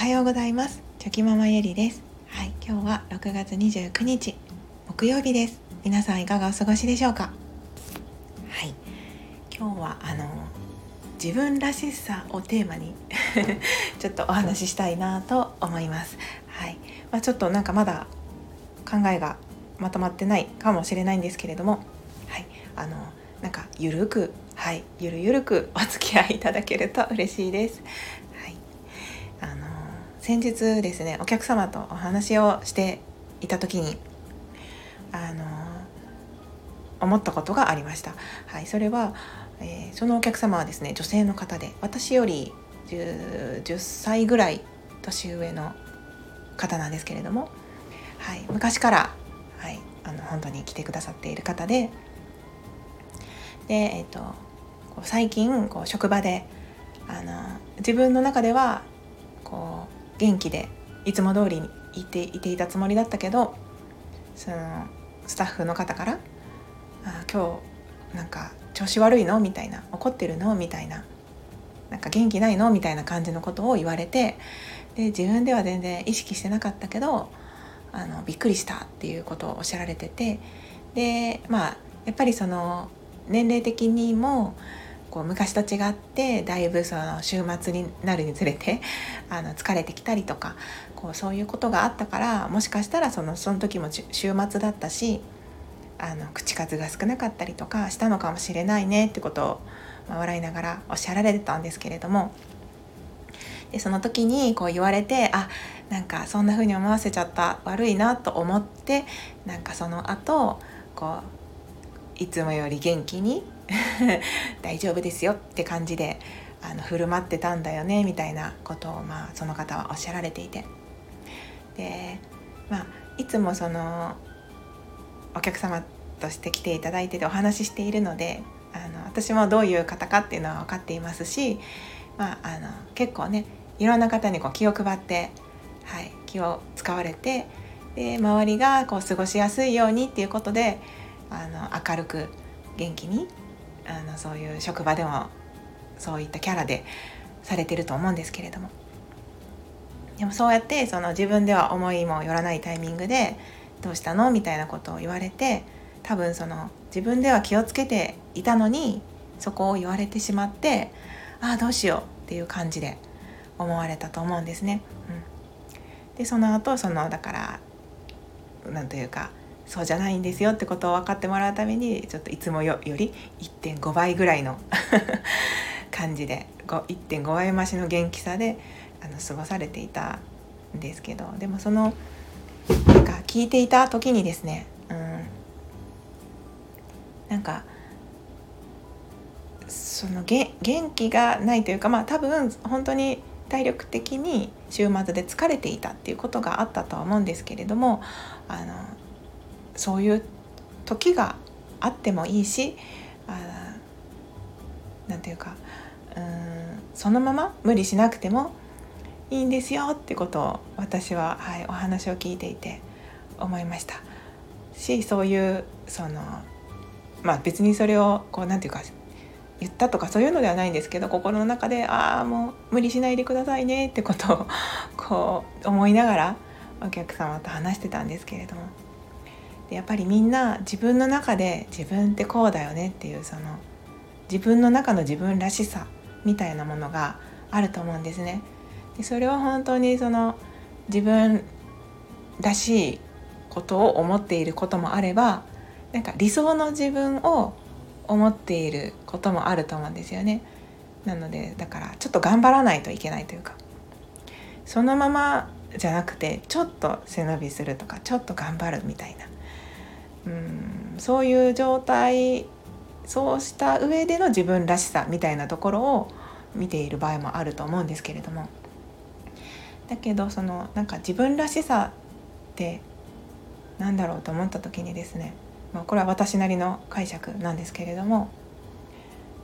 はようございます。チョキママゆりです。はい今日は6月29日木曜日です。皆さんいかがお過ごしでしょうか？はい今日はあの自分らしさをテーマに ちょっとお話ししたいなと思います。はい、まあ、ちょっとなんかまだ考えがまとまってないかもしれないんですけれどもはいあのなんかゆるくはいゆるゆるくお付き合いいただけると嬉しいです。先日ですねお客様とお話をしていた時にあの思ったことがありました。はい、それは、えー、そのお客様はですね女性の方で私より 10, 10歳ぐらい年上の方なんですけれども、はい、昔から、はい、あの本当に来てくださっている方でで、えーと、こう最近こう職場であの自分の中では元気でいつも通りにいていていたつもりだったけどそのスタッフの方から「あ今日なんか調子悪いの?」みたいな「怒ってるの?」みたいな「なんか元気ないの?」みたいな感じのことを言われてで自分では全然意識してなかったけどあのびっくりしたっていうことをおっしゃられててでまあやっぱりその年齢的にもこう昔と違ってだいぶその週末になるにつれてあの疲れてきたりとかこうそういうことがあったからもしかしたらそのその時も週末だったしあの口数が少なかったりとかしたのかもしれないねってことを、ま、笑いながらおっしゃられてたんですけれども。でその時にこう言われてあなんかそんな風に思わせちゃった悪いなと思ってなんかその後こういつもより元気に 大丈夫ですよって感じであの振る舞ってたんだよねみたいなことを、まあ、その方はおっしゃられていて。で、まあ、いつもそのお客様として来ていただいててお話ししているのであの私もどういう方かっていうのは分かっていますし、まあ、あの結構ねいろんな方にこう気を配って、はい、気を使われてで周りがこう過ごしやすいようにっていうことであの明るく元気にあのそういう職場でもそういったキャラでされてると思うんですけれどもでもそうやってその自分では思いもよらないタイミングで「どうしたの?」みたいなことを言われて多分その自分では気をつけていたのにそこを言われてしまってああどうしようっていう感じで思われたと思うんですね。うん、でその後そのだから何というかそうじゃないんですよってことを分かってもらうためにちょっといつもより1.5倍ぐらいの 感じで1.5倍増しの元気さであの過ごされていたんですけどでもそのなんか聞いていた時にですね、うん、なんかその元気がないというかまあ多分本当に体力的に週末で疲れていたっていうことがあったとは思うんですけれどもあのそういう時があってもいいし何て言うかうんそのまま無理しなくてもいいんですよってことを私は、はい、お話を聞いていて思いました。しそういうそのまあ別にそれをこう何て言うか言ったとかそういうのではないんですけど心の中でああもう無理しないでくださいねってことをこう思いながらお客様と話してたんですけれども。でやっぱりみんな自分の中で自分ってこうだよねっていうその自分の中の自分らしさみたいなものがあると思うんですね。でそれは本当にその自分らしいことを思っていることもあればなんか理想の自分を思っていることもあると思うんですよね。なのでだからちょっと頑張らないといけないというかそのままじゃなくてちょっと背伸びするとかちょっと頑張るみたいなうんそういう状態そうした上での自分らしさみたいなところを見ている場合もあると思うんですけれども。だけどそのなんか自分らしさって何だろうと思った時にですね、まあ、これは私なりの解釈なんですけれども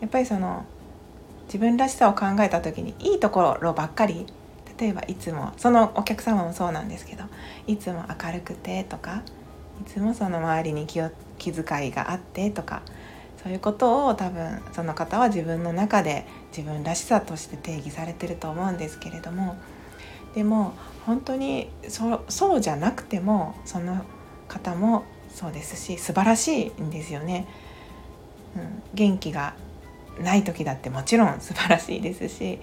やっぱりその自分らしさを考えた時にいいところばっかり例えばいつもそのお客様もそうなんですけどいつも明るくてとかいつもその周りに気を気遣いがあってとかそういうことを多分その方は自分の中で自分らしさとして定義されてると思うんですけれどもでも本当にそうじゃなくてもその方もそうですし素晴らしいんですよね。うん、元気がない時だってもちろん素晴らしいですし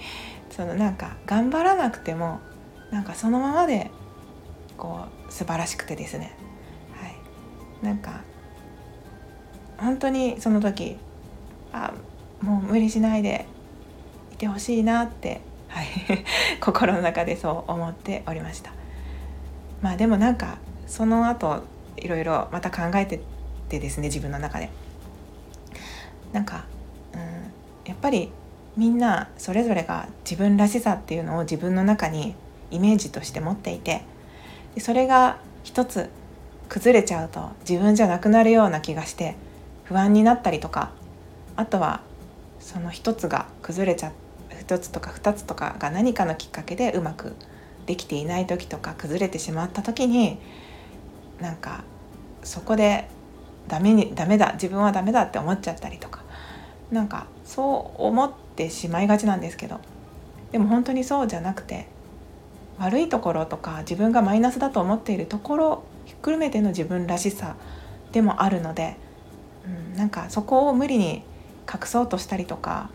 そのなんか頑張らなくてもなんかそのままでこう素晴らしくてですね、なんか本当にその時あもう無理しないでいてほしいなって、はい、心の中でそう思っておりました。まあでもなんかその後いろいろまた考えててですね自分の中で。なんか、うん、やっぱりみんなそれぞれが自分らしさっていうのを自分の中にイメージとして持っていてでそれが一つ崩れちゃうと自分じゃなくなるような気がして不安になったりとかあとはその一つが崩れちゃう一つとか二つとかが何かのきっかけでうまくできていない時とか崩れてしまった時になんかそこでダメにダメだ自分はダメだって思っちゃったりとかなんかそう思ってしまいがちなんですけどでも本当にそうじゃなくて悪いところとか自分がマイナスだと思っているところひっくるめての自分らしさでもあるので、うん、なんかそこを無理に隠そうとしたりとか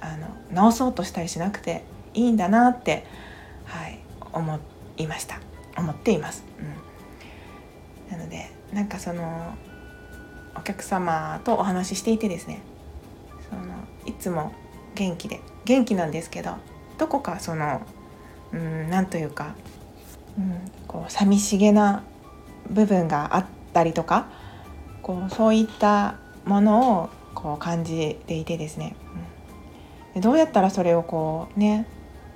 あの直そうとしたりしなくていいんだなって、はい、思いました思っています。うん、なのでなんかそのお客様とお話ししていてですねそのいつも元気で元気なんですけどどこかそのうんなんというか、うん、こう寂しげな部分があったりとかこうそういったものをこう感じていてですね、うん、でどうやったらそれをこうね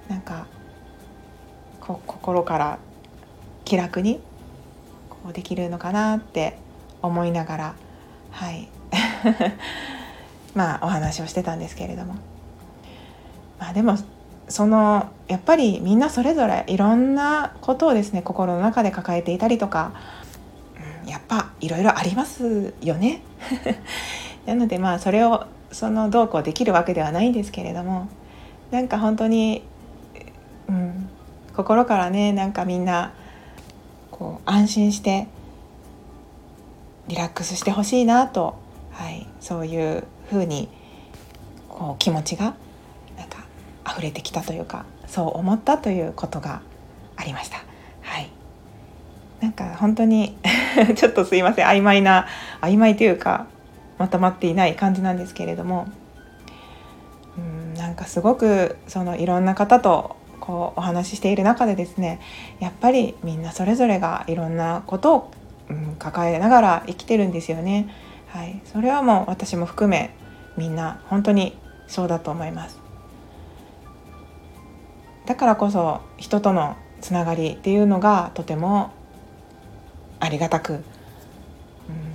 なんかこ心から気楽にこうできるのかなって思いながらはい。まあお話をしてたんですけれども。まあでもそのやっぱりみんなそれぞれいろんなことをですね心の中で抱えていたりとか、うん、やっぱいろいろありますよね。なのでまあそれをそのどうこうできるわけではないんですけれどもなんか本当に、うん、心からねなんかみんなこう安心してリラックスしてほしいなと、はい、そういうふうにこう気持ちが溢れてきたというかそう思ったということがありました。はいなんか本当に ちょっとすいません曖昧な曖昧というかまとまっていない感じなんですけれどもうんなんかすごくそのいろんな方とこうお話ししている中でですねやっぱりみんなそれぞれがいろんなことを、うん、抱えながら生きてるんですよね。はい、それはもう私も含めみんな本当にそうだと思います。だからこそ人とのつながりっていうのがとてもありがたく、うん、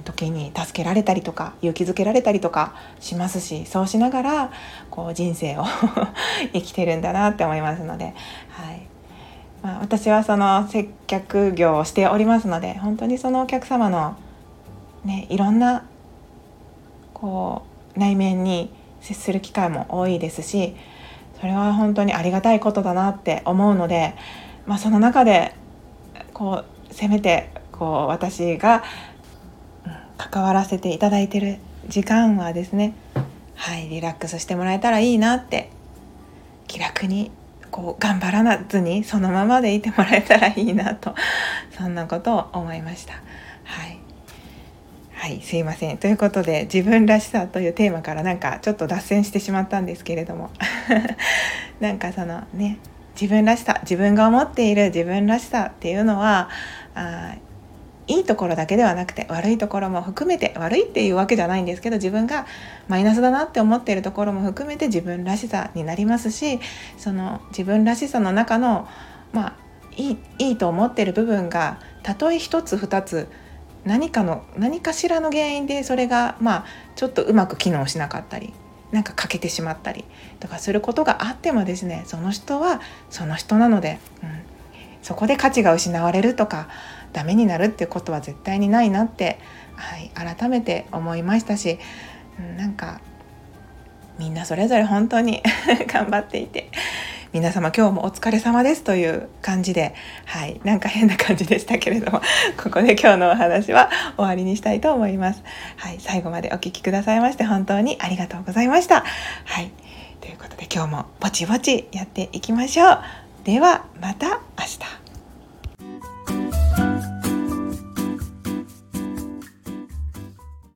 時に助けられたりとか勇気づけられたりとかしますしそうしながらこう人生を 生きてるんだなって思いますので、はい。まあ、私はその接客業をしておりますので本当にそのお客様の、ね、いろんなこう内面に接する機会も多いですしそれは本当にありがたいことだなって思うので、まあ、その中でこうせめてこう私が関わらせていただいてる時間はですねはいリラックスしてもらえたらいいなって気楽にこう頑張らずにそのままでいてもらえたらいいなとそんなことを思いました。はいすいません。ということで自分らしさというテーマからなんかちょっと脱線してしまったんですけれども。なんかそのね自分らしさ自分が思っている自分らしさっていうのはあいいところだけではなくて悪いところも含めて悪いっていうわけじゃないんですけど自分がマイナスだなって思っているところも含めて自分らしさになりますしその自分らしさの中のまあいいいいと思ってる部分がたとえ一つ二つ何かの何かしらの原因でそれがまあちょっとうまく機能しなかったりなんか欠けてしまったりとかすることがあってもですねその人はその人なので、うん、そこで価値が失われるとかダメになるってことは絶対にないなって、はい、改めて思いましたし、うん、なんかみんなそれぞれ本当に 頑張っていて皆様今日もお疲れ様ですという感じで、はい、なんか変な感じでしたけれども、ここで今日のお話は終わりにしたいと思います。はい、最後までお聴きくださいまして本当にありがとうございました。はい、ということで今日もぼちぼちやっていきましょう。ではまた明日。